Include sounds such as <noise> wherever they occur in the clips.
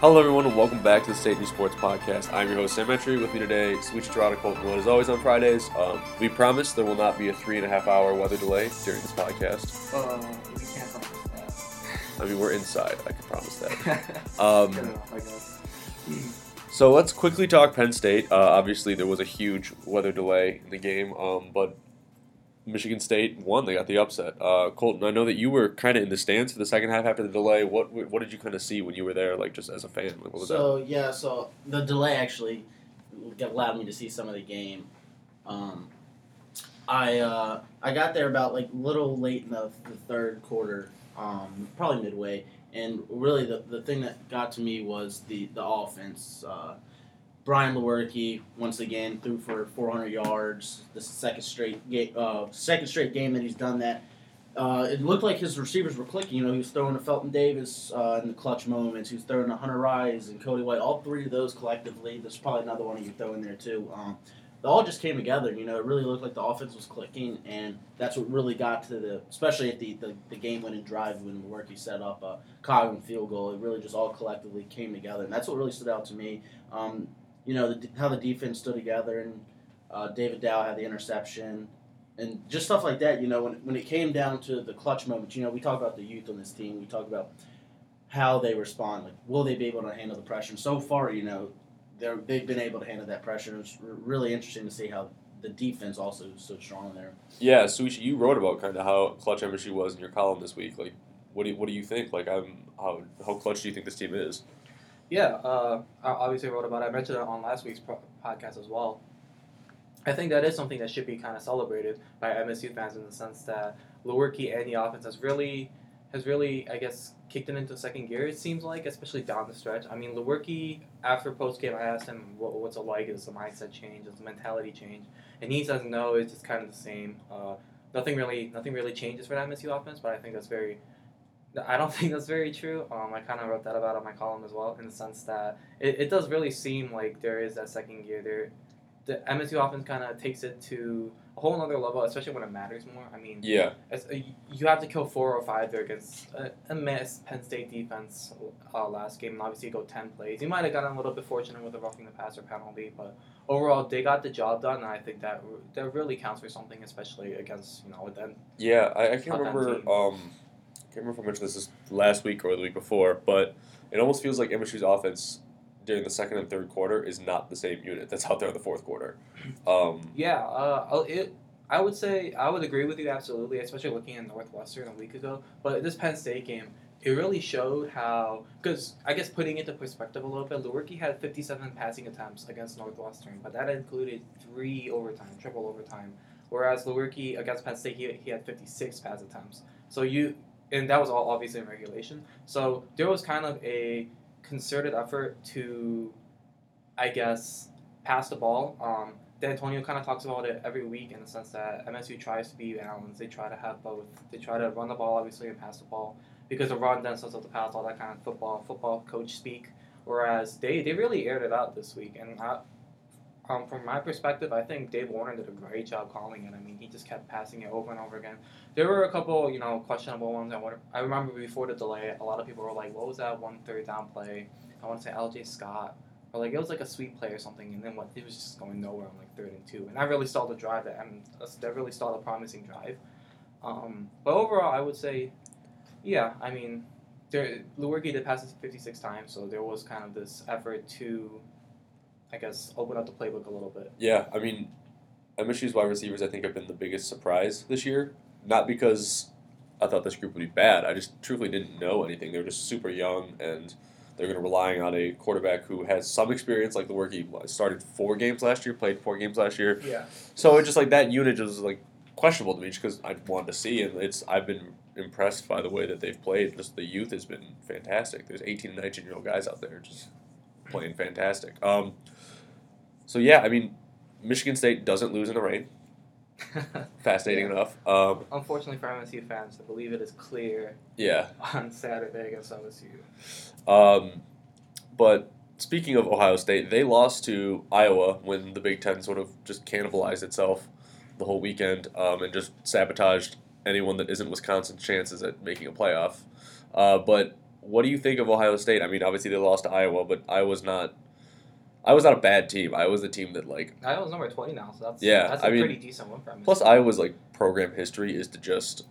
Hello, everyone, and welcome back to the State News Sports Podcast. I'm your host, Sam Metry. With me today, Souichi Terada Colton as always on Fridays. Um, we promise there will not be a three and a half hour weather delay during this podcast. Uh, we can't promise that. I mean, we're inside. I can promise that. <laughs> Um, Good I guess. <clears throat> So let's quickly talk Penn State. Uh, obviously, there was a huge weather delay in the game, um, but Michigan State won. They got the upset. Uh, Colton, I know that you were kind of in the stands for the second half after the delay. What what did you kind of see when you were there, like just as a fan? Like, So yeah, so the delay actually allowed me to see some of the game. Um, I uh, I got there about like little late in the, the third quarter, um, probably midway, and really the, the thing that got to me was the the offense. Uh, Brian Lewerke once again threw for 400 yards. This is the second straight game, uh, second straight game that he's done that. Uh, it looked like his receivers were clicking. You know, he was throwing to Felton Davis uh, in the clutch moments. He was throwing to Hunter Rison and Cody White. All three of those collectively. There's probably another one you throw in there too. Um, they all just came together. You know, it really looked like the offense was clicking, and that's what really got to the, especially at the, the, the game-winning drive when Lewerke set up a Coghlin field goal. It really just all collectively came together, and that's what really stood out to me. Um, you know, the, how the defense stood together, and uh, David Dowell had the interception and just stuff like that. You know, when, when it came down to the clutch moments, you know, we talk about the youth on this team. We talk about how they respond. Like, will they be able to handle the pressure? And so far, you know, they're they've been able to handle that pressure. It's really interesting to see how the defense also is so strong there. Yeah, Souichi, you wrote about kind of how clutch MSU was in your column this week. Like, what do you, what do you think? Like, um, how how clutch do you think this team is? Yeah, uh, I obviously wrote about it. I mentioned it on last week's pro- podcast as well. I think that is something that should be kind of celebrated by MSU fans in the sense that Lewerke and the offense has really, has really, I guess, kicked it into second gear. It seems like, especially down the stretch. I mean, Lewerke after post game, I asked him what, what's it like. Is the mindset change? Is the mentality change? And he says no. It's just kind of the same. Uh, nothing really, nothing really changes for that MSU offense. But I think that's very I don't <laughs> think that's very true. Um, I kind of wrote that about on my column as well, in the sense that it, it does really seem like there is that second gear there. The MSU offense kind of takes it to a whole other level, especially when it matters more. I mean, Yeah, as, uh, you have to kill four or five there against a, a mess Penn State defense uh, last game, and obviously you go ten plays. You might have gotten a little bit fortunate with the roughing the passer penalty, but overall they got the job done, and I think that that really counts for something, especially against you know with them. yeah. I, I can't remember. Um, can't remember if I mentioned this last week or the week before, but it almost feels like MSU's offense during the second and third quarter is not the same unit that's out there in the fourth quarter. Um, Yeah, uh, it. I would say I would agree with you absolutely, especially looking at Northwestern a week ago. But this Penn State game, it really showed how. Because I guess putting it into perspective a little bit, Lewerke had 57 passing attempts against Northwestern, but that included three overtime, triple overtime. Whereas Lewerke against Penn State, he, he had 56 pass attempts. So you, and that was all obviously in regulation. So there was kind of a concerted effort to, I guess, pass the ball. Um, D'Antonio kind of talks about it every week in the sense that MSU tries to be balanced. They try to have both. They try to run the ball obviously and pass the ball because the run then sets up the pass, all that kind of football football coach speak. Whereas they, they really aired it out this week, and I, um, from my perspective, I think Dave Warner did a great job calling it. I mean, he just kept passing it over and over again. There were a couple, you know, questionable ones. I, I remember before the delay, a lot of people were like, "What was that one third down play?" I want to say L.J. Scott or like it was like a sweep play or something, and then what? It was just going nowhere on like third and two, and that really stalled the drive. That and that really stalled a promising drive. Um, but overall, I would say, yeah, I mean, there Lewerke did pass it fifty six times, so there was kind of this effort to, I guess, open up the playbook a little bit. Yeah, I mean, MSU's wide receivers I think have been the biggest surprise this year. Not because I thought this group would be bad. I just truthfully didn't know anything. They were just super young, and they're going to relying on a quarterback who has some experience. Like the work he started four games last year, played four games last year. Yeah. So it just like that unit is like questionable to me, just because I wanted to see, and it's I've been impressed by the way that they've played. Just the youth has been fantastic. There's 18 and 19 year old guys out there just playing fantastic. Um, so yeah, I mean, Michigan State doesn't lose in the rain. <laughs> Fascinating Yeah. enough. Um, Unfortunately for MSU fans, I believe it is clear yeah. on Saturday against MSU. Um, but speaking of Ohio State, they lost to Iowa when the Big Ten sort of just cannibalized itself the whole weekend um, and just sabotaged anyone that isn't Wisconsin's chances at making a playoff. Uh, but what do you think of Ohio State? I mean, obviously they lost to Iowa, but Iowa's not. Iowa's not a bad team. I was the team that like. I was number twenty now, so that's Yeah, that's a I mean, pretty decent win for them. Plus, Iowa's like program history is to just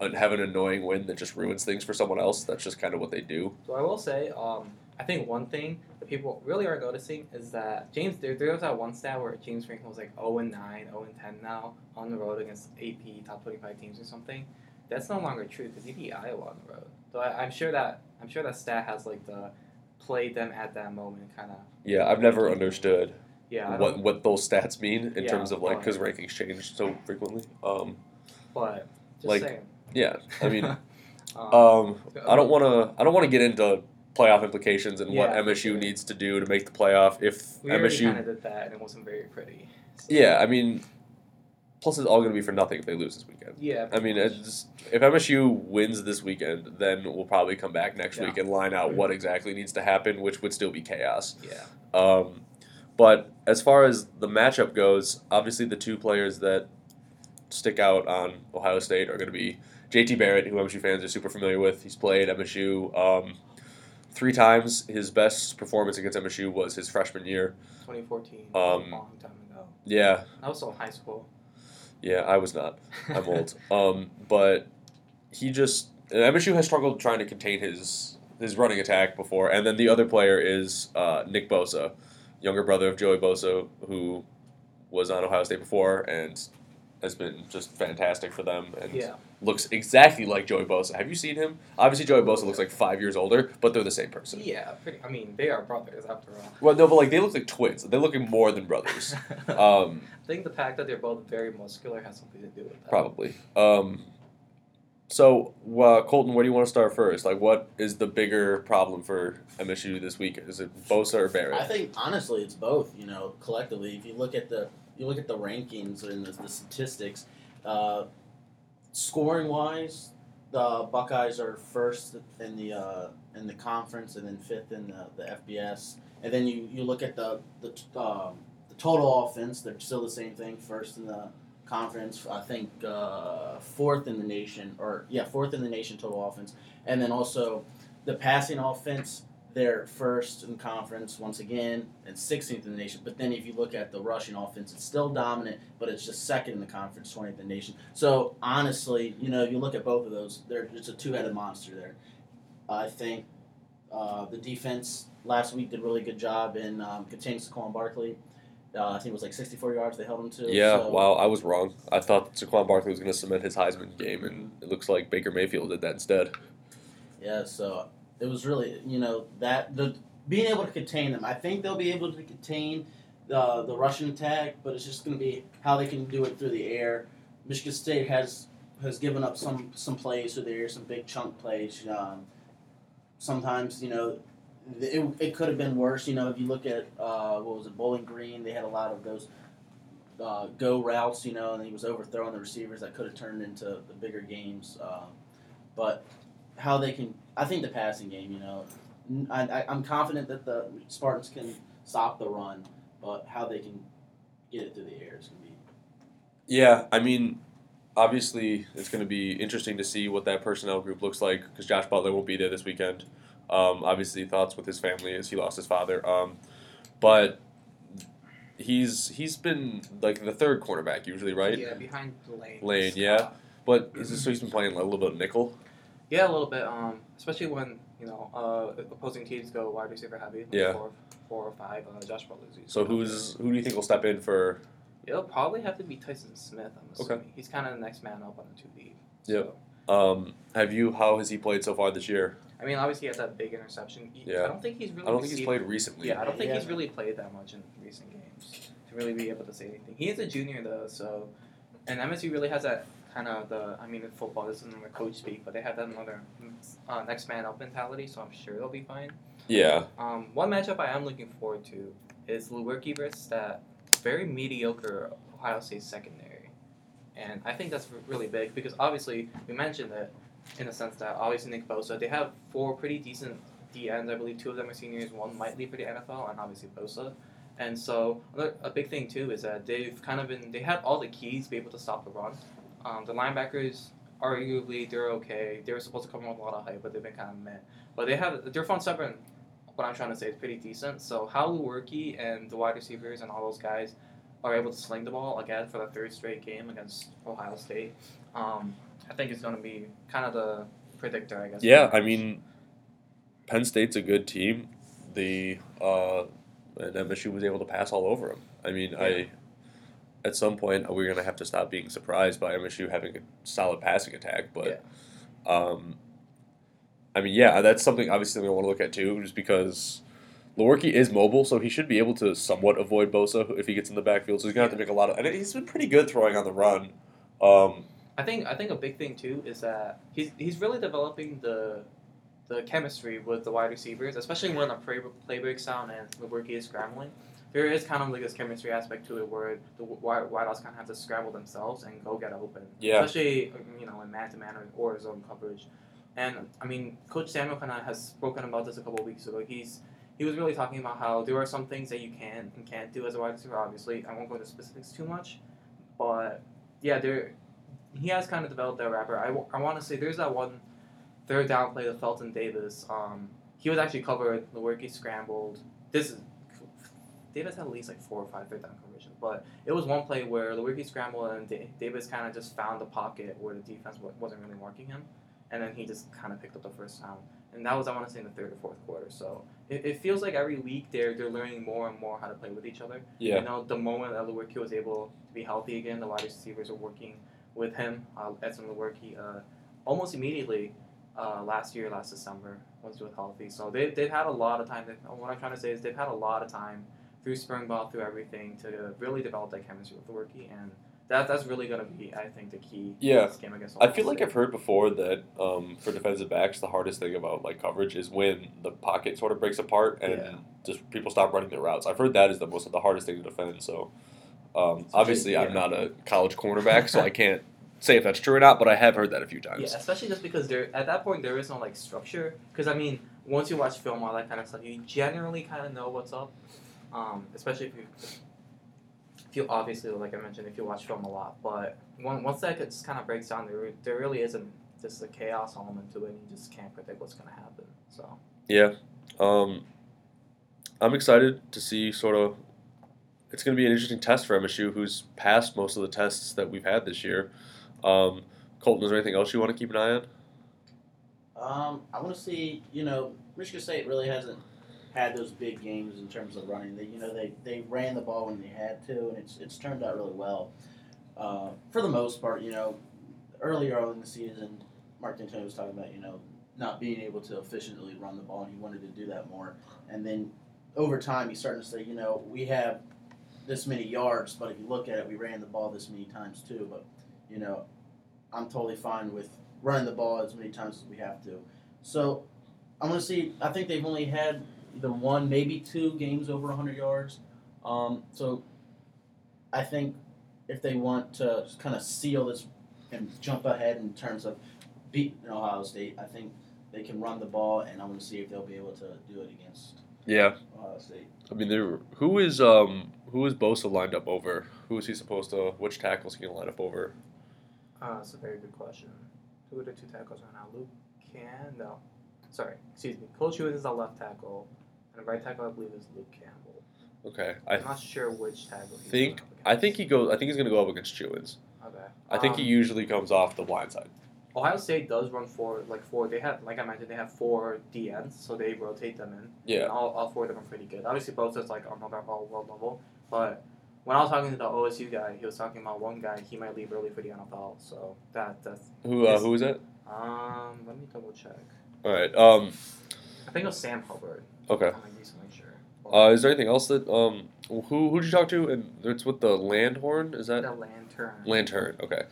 have an annoying win that just ruins things for someone else. That's just kind of what they do. So I will say, um, I think one thing that people really are noticing is that James there, there was that one stat where James Franklin was like 0 and 9, 0 and 10 now on the road against AP top 25 teams or something. That's no longer true because he beat Iowa on the road. So I, I'm sure that I'm sure that stat has like the played them at that moment kind of. Yeah, I've never understood Yeah, what what those stats mean in Yeah, terms of like because rankings change so frequently. Um, but just like, saying. yeah, I mean, <laughs> um, um, I don't want to I don't want to get into playoff implications and what Yeah, for MSU sure. needs to do to make the playoff if we MSU kind of did that and it wasn't very pretty. So- Yeah, I mean, plus it's all going to be for nothing if they lose this weekend. Yeah. I mean, just, if MSU wins this weekend, then we'll probably come back next Yeah. week and line out what exactly needs to happen, which would still be chaos. Yeah. Um, but as far as the matchup goes, obviously the two players that stick out on Ohio State are going to be JT Barrett, who MSU fans are super familiar with. He's played MSU um, three times. His best performance against MSU was his freshman year. 2014. Um, a long time ago. Yeah, I was still in high school. Yeah, I was not. I'm old. <laughs> Um, but he just MSU has struggled trying to contain his his running attack before, and then the other player is uh, Nick Bosa, younger brother of Joey Bosa, who was on Ohio State before and has been just fantastic for them and yeah. looks exactly like Joey Bosa. Have you seen him? Obviously, Joey Bosa looks like five years older, but they're the same person. Yeah, pretty. I mean, they are brothers after all. Well, no, but like they look like twins. They look looking more than brothers. <laughs> Um, I think the fact that they're both very muscular has something to do with that. Probably. Um, so, uh, Colton, where do you want to start first? Like, what is the bigger problem for MSU this week? Is it Bosa or Barrett? I think honestly, it's both. You know, collectively, if you look at the you look at the rankings and the, the statistics, uh, scoring wise, the Buckeyes are first in the uh, in the conference and then fifth in the, the FBS. And then you, you look at the the um, the total offense; they're still the same thing, first in the conference. I think uh, fourth in the nation, or yeah, fourth in the nation total offense. And then also the passing offense they're first in conference once again and 16th in the nation. But then if you look at the rushing offense, it's still dominant, but it's just second in the conference, 20th in the nation. So honestly, you know, you look at both of those, there it's a two-headed monster there. I think uh, the defense last week did a really good job in um, containing Saquon Barkley. Uh, I think it was like 64 yards they held him to. yeah, so, wow, I was wrong. I thought Saquon Barkley was going to cement his Heisman game, and it looks like Baker Mayfield did that instead. Yeah, so it was really you know that the being able to contain them. I think they'll be able to contain the the Russian attack, but it's just going to be how they can do it through the air. Michigan State has has given up some some plays through the air, some big chunk plays. Um, sometimes you know it, it could have been worse. You know if you look at uh, what was it Bowling Green, they had a lot of those. Uh, go routes, you know, and he was overthrowing the receivers that could have turned into the bigger games. Uh, but how they can. I think the passing game. You know, I, am confident that the Spartans can stop the run, but how they can get it through the air is going to be. Yeah, I mean, obviously, it's going to be interesting to see what that personnel group looks like because Josh Butler won't be there this weekend. Um, obviously, thoughts with his family as he lost his father. Um, but he's he's been like the third cornerback usually, right? Yeah, behind Layne. Layne, yeah. But is this, so he's been playing a little bit of nickel. Yeah, a little bit. Um, especially when you know uh, opposing teams go wide receiver heavy. Like Yeah. Four, four or five. Uh, Josh Butler's. So who's who do you think will step in for? It'll probably have to be Tyson Smith. I'm Okay. he's kind of the next man up on the two D. Yep. Um, have you? How has he played so far this year? I mean, obviously he had that big interception. He- Yeah. I don't think he's really. I don't think he's played recently. Yeah, I don't think Yeah. he's really played that much in recent games to really be able to say anything. He is a junior though, so and MSU really has that kind of the. I mean, in football, this isn't the coach speak, but they have that another uh, next man up mentality, so I'm sure they'll be fine. Yeah. Um, one matchup I am looking forward to is Lewerke versus that very mediocre Ohio State secondary, and I think that's really big because obviously we mentioned it in the sense that obviously Nick Bosa they have four pretty decent D ends. I believe two of them are seniors, one might leave for the NFL, and obviously Bosa. And so a big thing too is that they've kind of been they have all the keys to be able to stop the run. Um, the linebackers arguably they're okay. They were supposed to come in with a lot of hype, but they've been kind of meh. But they have their front seven. What I'm trying to say is pretty decent. So how Lewerke and the wide receivers and all those guys are able to sling the ball again for the third straight game against Ohio State, um, I think it's going to be kind of the predictor, I guess. Yeah, I mean, Penn State's a good team. The uh, and MSU was able to pass all over them. I mean, I at some point we're gonna have to stop being surprised by MSU having a solid passing attack, but um, I mean, yeah, that's something obviously we want to look at too, just because. Lewerke is mobile, so he should be able to somewhat avoid Bosa if he gets in the backfield. So he's gonna have to make a lot of, and he's been pretty good throwing on the run. Um, I think I think a big thing too is that he's he's really developing the the chemistry with the wide receivers, especially when the play, play breaks down and Lewerke is scrambling. There is kind of like this chemistry aspect to it where the wide wideouts kind of have to scramble themselves and go get open. Yeah. Especially you know in man to man or zone coverage. And I mean, Coach Samuel kind of has spoken about this a couple of weeks ago. He's he was really talking about how there are some things that you can and can't do as a wide receiver. Obviously, I won't go into specifics too much, but yeah, there he has kind of developed that rapper. I, I want to say there's that one third down play to Felton Davis. Um, he was actually covered. Lewerke scrambled. This is Davis had at least like four or five third down conversions, but it was one play where Lewerke scrambled and da- Davis kind of just found the pocket where the defense wa- wasn't really marking him, and then he just kind of picked up the first down. And that was I want to say in the third or fourth quarter. So it, it feels like every week they're they're learning more and more how to play with each other. yeah, You know, the moment that Lewerke was able to be healthy again, the wide receivers are working with him. Uh, Edson Lewerke, uh, almost immediately uh, last year, last December, once he was healthy. So they, they've had a lot of time. What I'm trying to say is they've had a lot of time through spring ball, through everything, to really develop that chemistry with Lewerke. And that, that's really going to be, I think, the key Yeah. in this game against I feel like State. I've heard before that um, for defensive backs, the hardest thing about like coverage is when the pocket sort of breaks apart and Yeah. just people stop running their routes. I've heard that is the most the hardest thing to defend. So um, obviously, I'm not a college cornerback, so I <laughs> can't say if that's true or not. But I have heard that a few times. Yeah, times. especially just because there at that point there is no like structure. Because I mean, once you watch film, all that kind of stuff, you generally kind of know what's up. Um, especially if you, if you obviously, like I mentioned, if you watch film a lot. But when, once that just kind of breaks down, there there really isn't just a chaos element to it. and You just can't predict what's going to happen. So Yeah, um, I'm excited to see sort of. It's going to be an interesting test for MSU, who's passed most of the tests that we've had this year. Um, Colton, is there anything else you want to keep an eye on? Um, I want to see. You know, Michigan State really hasn't had those big games in terms of running. They, you know, they, they ran the ball when they had to, and it's it's turned out really well. Uh, for the most part, you know, earlier on in the season, Mark D'Antonio was talking about you know not being able to efficiently run the ball, and he wanted to do that more. And then over time, he's starting to say, you know, we have this many yards, but if you look at it, we ran the ball this many times too. But you know, I'm totally fine with running the ball as many times as we have to. So I'm gonna see. I think they've only had either one, maybe two games over 100 yards. Um, so I think if they want to kind of seal this and jump ahead in terms of beating Ohio State, I think they can run the ball, and I want to see if they'll be able to do it against Yeah, Ohio State. I mean, there. Who is um who is Bosa lined up over? Who is he supposed to? Which tackles he gonna line up over? uh, that's a very good question. Who are the two tackles right now? Luke Can sorry, excuse me. Cole Chewins is a left tackle, and the right tackle I believe is Luke Campbell. Okay, I I'm not sure which tackle. he's think going I think he goes. I think he's gonna go up against Chewins. Okay. I think he Um, usually comes off the blind side. Ohio State does run four, like four. They have, like I mentioned, they have four DNs, so they rotate them in. Yeah. And all, all four of them are pretty good. Obviously, both is like on another all world level, but when I was talking to the OSU guy, he was talking about one guy he might leave early for the NFL. So that that's Who uh, who is it? um. Let me double check. All right. Um. I think it was Sam Hubbard. Okay. I'm recently sure. Uh, is there anything else that um who who did you talk to? And it's with the Landhorn. Is that the lantern. Lantern? Okay.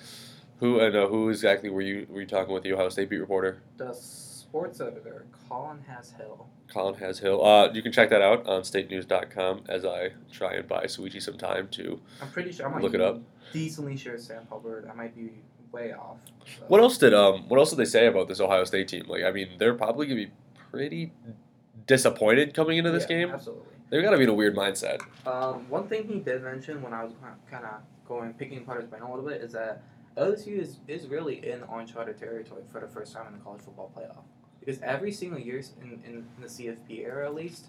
Who and uh, who exactly were you were you talking with the Ohio State beat reporter? the sports editor, Colin Hass-Hill. Colin Hass-Hill. Uh, you can check that out on statenews.com as I try and buy Souichi some time to. I'm pretty sure. I'm Look it up. Decently sure Sam Hubbard. I might be way off. so. What else did um What else did they say about this Ohio State team? Like, I mean, they're probably gonna be pretty disappointed coming into this Yeah, game. Absolutely. They've gotta be in a weird mindset. Um, one thing he did mention when I was kind of going picking apart his brain a little bit is that LSU is, is really in uncharted territory for the first time in the college football playoff. Because every single year in, in the CFP era, at least,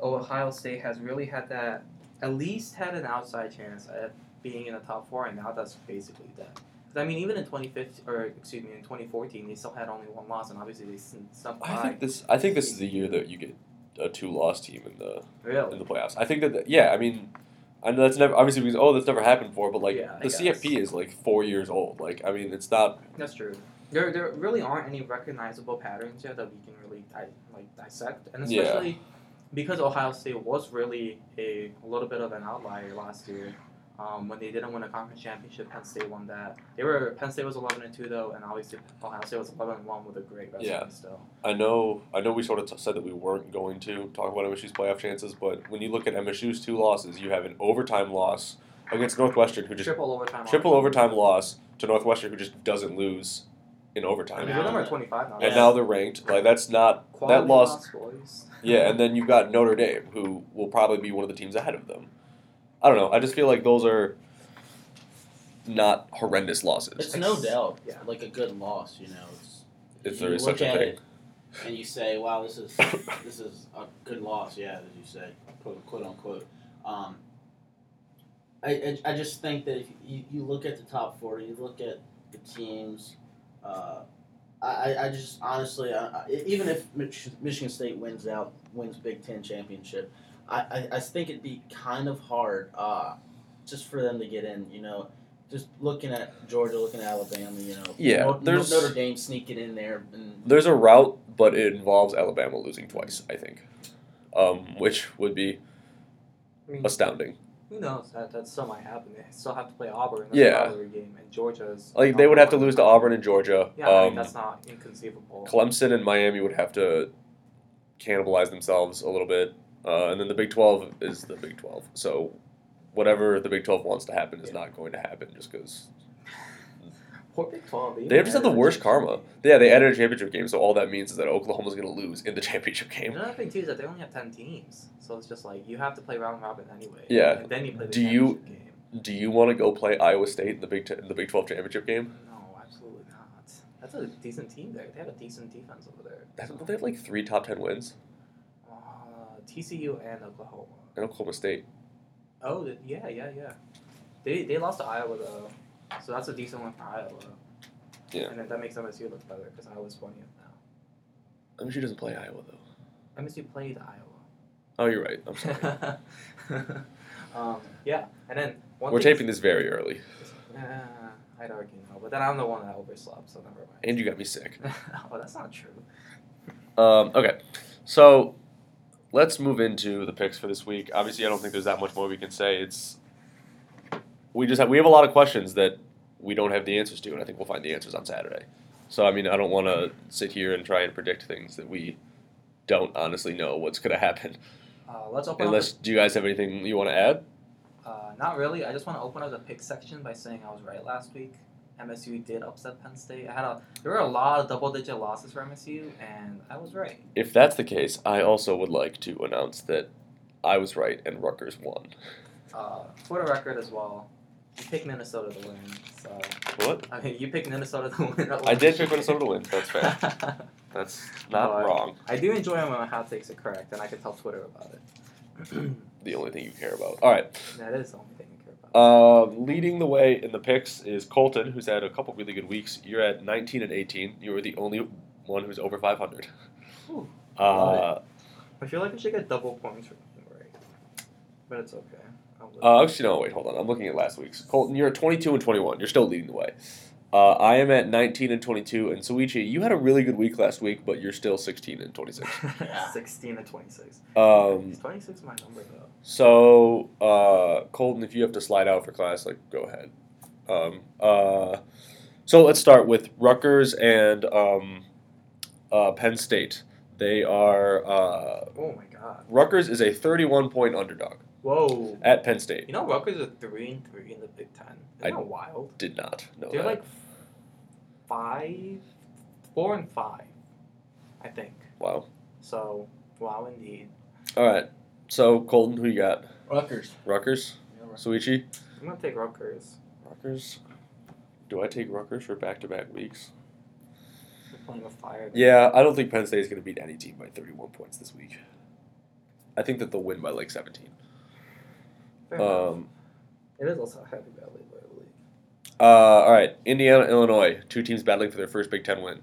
Ohio State has really had that, at least had an outside chance at being in the top four, and now that's basically dead. 'Cause, I mean, even in 2015, or excuse me, in 2014, they still had only one loss, and obviously they sn- snuck I by. think this. I think this is the year that you get a two-loss team in the in the playoffs. I think that. the- yeah, I mean, I know that's never obviously because oh that's never happened before, but like Yeah, the. CFP is like four years old. Like I mean, it's not. That's true. There, there really aren't any recognizable patterns here that we can really di- like dissect, and Yeah. especially because Ohio State was really a, a little bit of an outlier last year. Um, when they didn't win a conference championship, Penn State won that. They were Penn State was eleven and two though, and obviously Ohio State was eleven and one with a great resume Yeah. still. I know. I know. We sort of t- said that we weren't going to talk about MSU's playoff chances, but when you look at MSU's two losses, you have an overtime loss against Northwestern, who just triple overtime. triple overtime loss to Northwestern, who just doesn't lose in I overtime. mean, they're number twenty five now. and Yeah. now they're ranked. Like that's not Quality that loss. loss. Yeah, and then you've got Notre Dame, who will probably be one of the teams ahead of them. I don't know. I just feel like those are not horrendous losses. It's no doubt Yeah. like a good loss, you know. It's, If you there is such a at thing. and you say, "Wow, this is <coughs> this is a good loss," yeah, as you say, quote, quote unquote. Um, I, I, I just think that if you, you look at the top four, you look at the teams. Uh, I, I- I just honestly, I, I, even if Mich- Michigan State wins out, wins Big Ten championship, I, I, I think it'd be kind of hard, uh, just for them to get in. You know, just looking at Georgia, looking at Alabama. You know, Yeah, Notre, there's- Notre Dame sneaking in there, and There's a route, but it involves Alabama losing twice. I think, um, which would be I mean, astounding. who knows? That that still might happen. They still have to play Auburn. That's Yeah. a game, and Georgia's Like they would have to lose to Auburn and Georgia. Yeah, I mean, Um, that's not inconceivable. Clemson and Miami would have to cannibalize themselves a little bit, uh, and then the Big Twelve is the Big Twelve. So whatever the Big Twelve wants to happen is Yeah. not going to happen just because <laughs> Poor Big Twelve. they just have the worst karma. Yeah, they added a championship game, so all that means is that Oklahoma's going to lose in the <laughs> championship game. Another thing too is that they only have ten teams, so it's just like you have to play round robin anyway. Yeah. And then you play the Do you- championship game. Do you want to go play Iowa State in the Big Ten, the Big Twelve championship game? No, absolutely not. That's a decent team there. They have a decent defense over there. They have like three top ten wins? TCU and Oklahoma. And Oklahoma State. Oh, yeah, yeah, yeah. They they lost to Iowa though, so that's a decent one for Iowa. Yeah. And then that makes MSU look better because Iowa's twentieth now. MSU doesn't play Iowa though. MSU played Iowa. Oh, you're right. I'm sorry. <laughs> um, yeah, and then one We're taping this very early, Uh, I'd argue no, but then I'm the one that overslept, so never mind. and you got me sick. <laughs> oh, that's not true. Um, okay, so let's move into the picks for this week. Obviously, I don't think there's that much more we can say. It's we just have we have a lot of questions that we don't have the answers to, and I think we'll find the answers on Saturday. So I mean, I don't want to sit here and try and predict things that we don't honestly know what's going to happen. Uh, let's open Unless, do you guys have anything you want to add? Uh, not really. I just want to open up the pick section by saying I was right last week. MSU did upset Penn State. I had a there were a lot of double digit losses for MSU, and I was right. If that's the case, I also would like to announce that I was right and Rutgers won. Uh, for the record as well, you picked Minnesota to win. So What? I mean, you picked Minnesota to <laughs> win. I did pick Minnesota to win. That's fair. <laughs> That's not But- wrong. I do enjoy when my hot takes are correct, and I can tell Twitter about it. <clears throat> The only thing you care about. All right. that is the only thing Um, leading the way in the picks is Colton, who's had a couple really good weeks. You're at 19 and 18. You were the only one who's over 500. Ooh, Uh, I feel like I should get double points for right, but it's okay. I'll uh, actually, no, wait, hold on. I'm looking at last week's. Colton, you're at 22 and 21. You're still leading the way. Uh, I am at 19 and 22. And Souichi, you had a really good week last week, but you're still 16 and 26. Yeah. <laughs> 16 and 26. Um, 26 is my number though. So, uh, Colton, if you have to slide out for class, like, go ahead. Um, uh, so let's start with Rutgers and um, uh, Penn State. They are uh, Oh my god. Rutgers is a 31 point underdog Whoa. at Penn State. You know Rutgers are three and three in the Big Ten. Isn't I- that wild? Did not know They're that. like five, four and five, I think. wow. So wow, indeed. All right. So Colton, who you got? Rutgers. Rutgers, Yeah, Rutgers. Souichi, I'm gonna take Rutgers. Rutgers. Do I take Rutgers for back to back weeks? They're playing with fire. Yeah, I don't think Penn State is going to beat any team by 31 points this week. I think that they'll win by like 17. Fair. Um, it is also Happy Valley, I believe. Uh, all right, Indiana, Illinois, two teams battling for their first Big Ten win.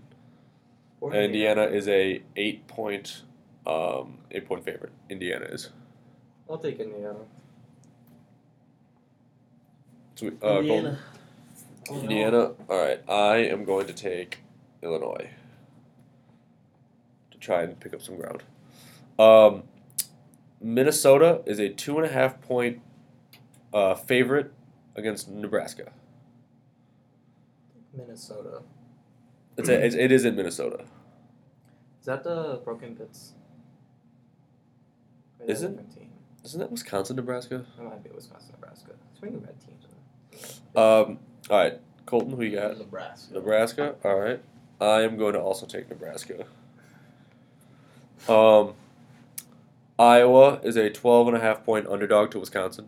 Or And Indiana is a eight point, um, eight point favorite. Indiana is. I'll take Indiana. Sweet. Uh, Colton? Indiana. Indiana. All right, I am going to take Illinois to try and pick up some ground. Um, Minnesota is a two and a half point uh, favorite against Nebraska. Minnesota. It's a, it's, it is in Minnesota. Is that the Broken Bits? Or is it? Team? Isn't that Wisconsin, Nebraska? That might be Wisconsin, Nebraska. Swinging red teams. Um, all right, Colton, who you got? Nebraska. Nebraska. All right, I am going to also take Nebraska. Um, Iowa is a 12 and a half point underdog to Wisconsin.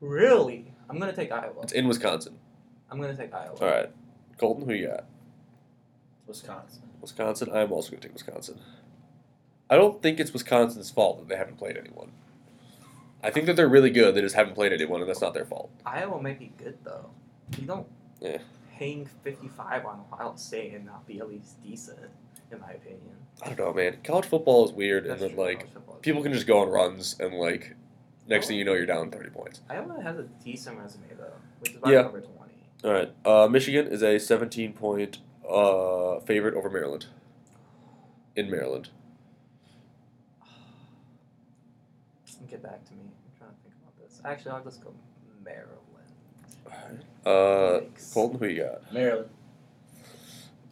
Really? I'm gonna take Iowa. It's in Wisconsin. I'm gonna take Iowa. All right, Colton, who you got? Wisconsin. Wisconsin. I'm also going to take Wisconsin. I don't think it's Wisconsin's fault that they haven't played anyone. I think that they're really good. They just haven't played anyone, and that's not their fault. Iowa might be good though. You don't Yeah. hang 55 on Ohio State and not be at least decent, in my opinion. I don't know, man. College football is weird, That's and then true, like college football is people can just go on runs, and like next thing you know, you're down 30 points. Iowa has a decent resume though, which is about Yeah. number 20. All right. Uh, Michigan is a 17 point uh, favorite over Maryland. In Maryland. <sighs> Get back to me. I'm trying to think about this. Actually, I'll just go Maryland. Uh, Yikes. Colton, who you got? Maryland.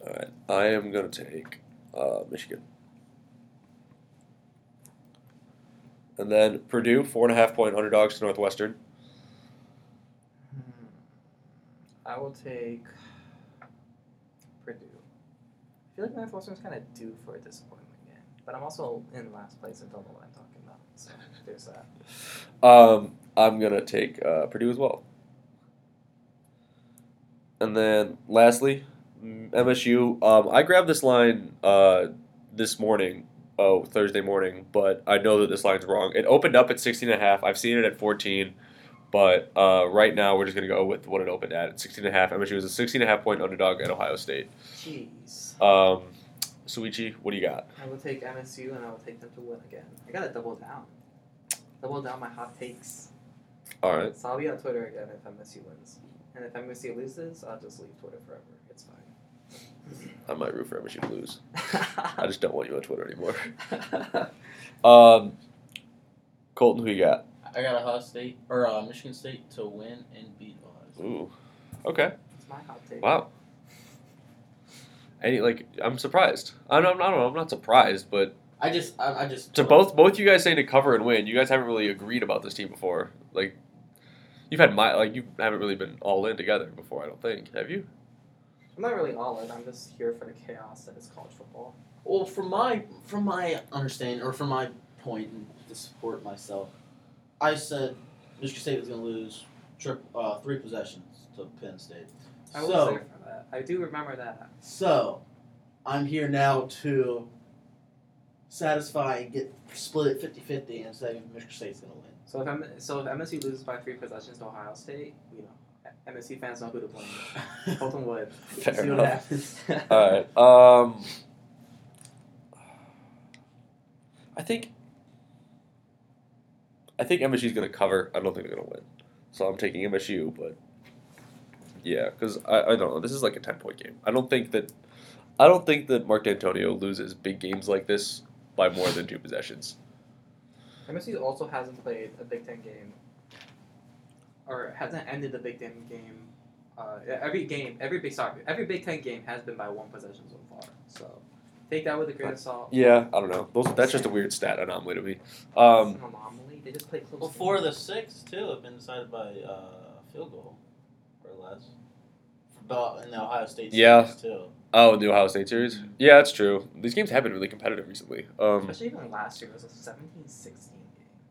All right. I am going to take uh, Michigan. And then Purdue, four and a half point underdogs to Northwestern. I will take Purdue. I feel like Northwestern's kind of due for a disappointment game, but I'm also in last place and don't know what I'm talking about. So there's that. Um, I'm to take uh, Purdue as well. And then lastly, MSU. Um, I grabbed this line uh, this morning, oh, Thursday morning, but I know that this line's wrong. It opened up at 16 and a half. I've seen it at 14, but uh, right now we're just going to go with what it opened at. At 16 and a half. MSU is a 16 and a half point underdog at Ohio State. Jeez. Um, Souichi, what do you got? I will take MSU and I will take them to win again. I gotta double down. Double down my hot takes. All right. So I'll be on Twitter again if MSU wins. And if MSU loses, I'll just leave Twitter forever. It's fine. I might root for MSU to lose. I <laughs> I just don't want you on Twitter anymore. <laughs> Um, Colton, who you got? I got Ohio State or uh, Michigan State to win and beat Ohio State. Ooh. Okay. It's my hot take. Wow. Any like I'm surprised. I don't, I don't know. I'm not surprised, but I just, I, I just to both both you guys saying to cover and win, you guys haven't really agreed about this team before. Like you've had my like you haven't really been all in together before. I don't think have you? I'm not really all in. I'm just here for the chaos that is college football. Well, from my from my understanding or from my point and to support myself, I said Michigan State was going to lose trip, uh, three possessions to Penn State. I was so, there for that. I do remember that. so I'm here now to satisfy and get split it 50-50 and say Michigan State's going to win. So if M- so if MSU loses by three possessions to Ohio State, you know, MSU fans know who to blame. <laughs> Colton Wood. Fair See what happens. All right. Um, I think. I think MSU's going to cover. I don't think they're going to win. So I'm taking MSU, but yeah, because I, I don't know. This is like a ten point game. I don't think that. I don't think that Mark D'Antonio loses big games like this by more than two possessions. MSU also hasn't played a Big Ten game, or hasn't ended the Big Ten game. Uh, every game, every big sorry, every Big Ten game has been by one possession so far. So take that with a grain of salt. Yeah, I don't know. Those, that's just a weird stat anomaly to me. Um, an anomaly. They just play close. Well, games. four of the six too have been decided by uh, field goal or less. But in the Ohio State Yeah. series too. oh, the Ohio State series. Yeah, that's true. These games have been really competitive recently. Um, Especially even last year, it was a 17-16 game.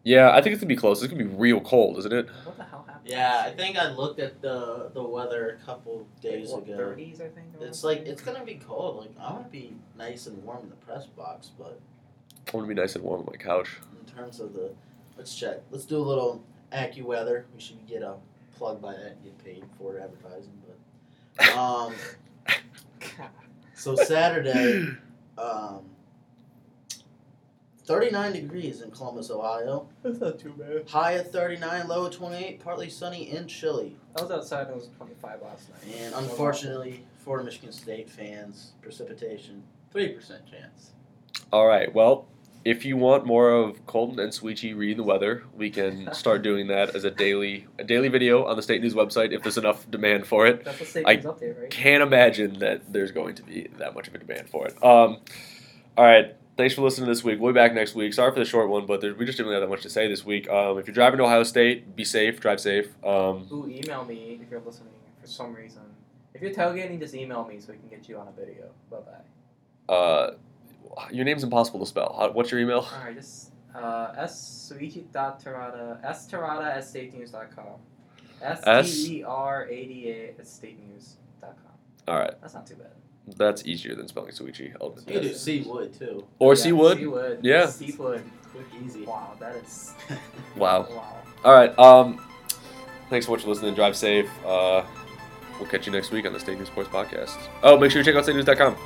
Yeah, I think it's gonna be close. It's gonna be real cold, isn't it? What the hell happened? Yeah, I think I looked at the the weather a couple days What, ago. 30s, I think. It's like it's gonna be cold. Like I want to be nice and warm in the press box, but I want to be nice and warm on my couch. in terms of the, let's check. Let's do a little AccuWeather. We should get a plug by that and get paid for advertising. But um, <laughs> so Saturday, um, thirty nine degrees in Columbus, Ohio. That's not too bad. High at thirty nine, low at twenty eight. Partly sunny and chilly. I was outside and it was 25 last night. And unfortunately, for Michigan State fans, precipitation three percent chance. All right. Well, if you want more of Colton and Sweetie reading the weather, we can <laughs> start doing that as a daily a daily video on the state news website if there's enough demand for it. That's what state I news update, right? Can't imagine that there's going to be that much of a demand for it. Um, all right. Thanks for listening this week. We'll be back next week. Sorry for the short one, but there, we just didn't really have that much to say this week. Um, if you're driving to Ohio State, be safe. Drive safe. Um, Ooh, email me if you're listening for some reason. If you're tailgating, just email me so we can get you on a video. Bye bye. uh, your name's impossible to spell. How, what's your email? Alright, just uh, s suichi.terada, s terada at statenews.com. S T E R A D A at statenews.com. All right. That's not too bad. That's easier than spelling Souichi. I'll admit You can do that. Seawood too. Or Yeah, Seawood. Seawood. Yeah. Seawood. Quick, easy. Wow, that is. <laughs> Wow. Wow. All right. Um, thanks so much for listening. Drive safe. Uh, we'll catch you next week on the State News Sports Podcast. Oh, make sure you check out statenews.com.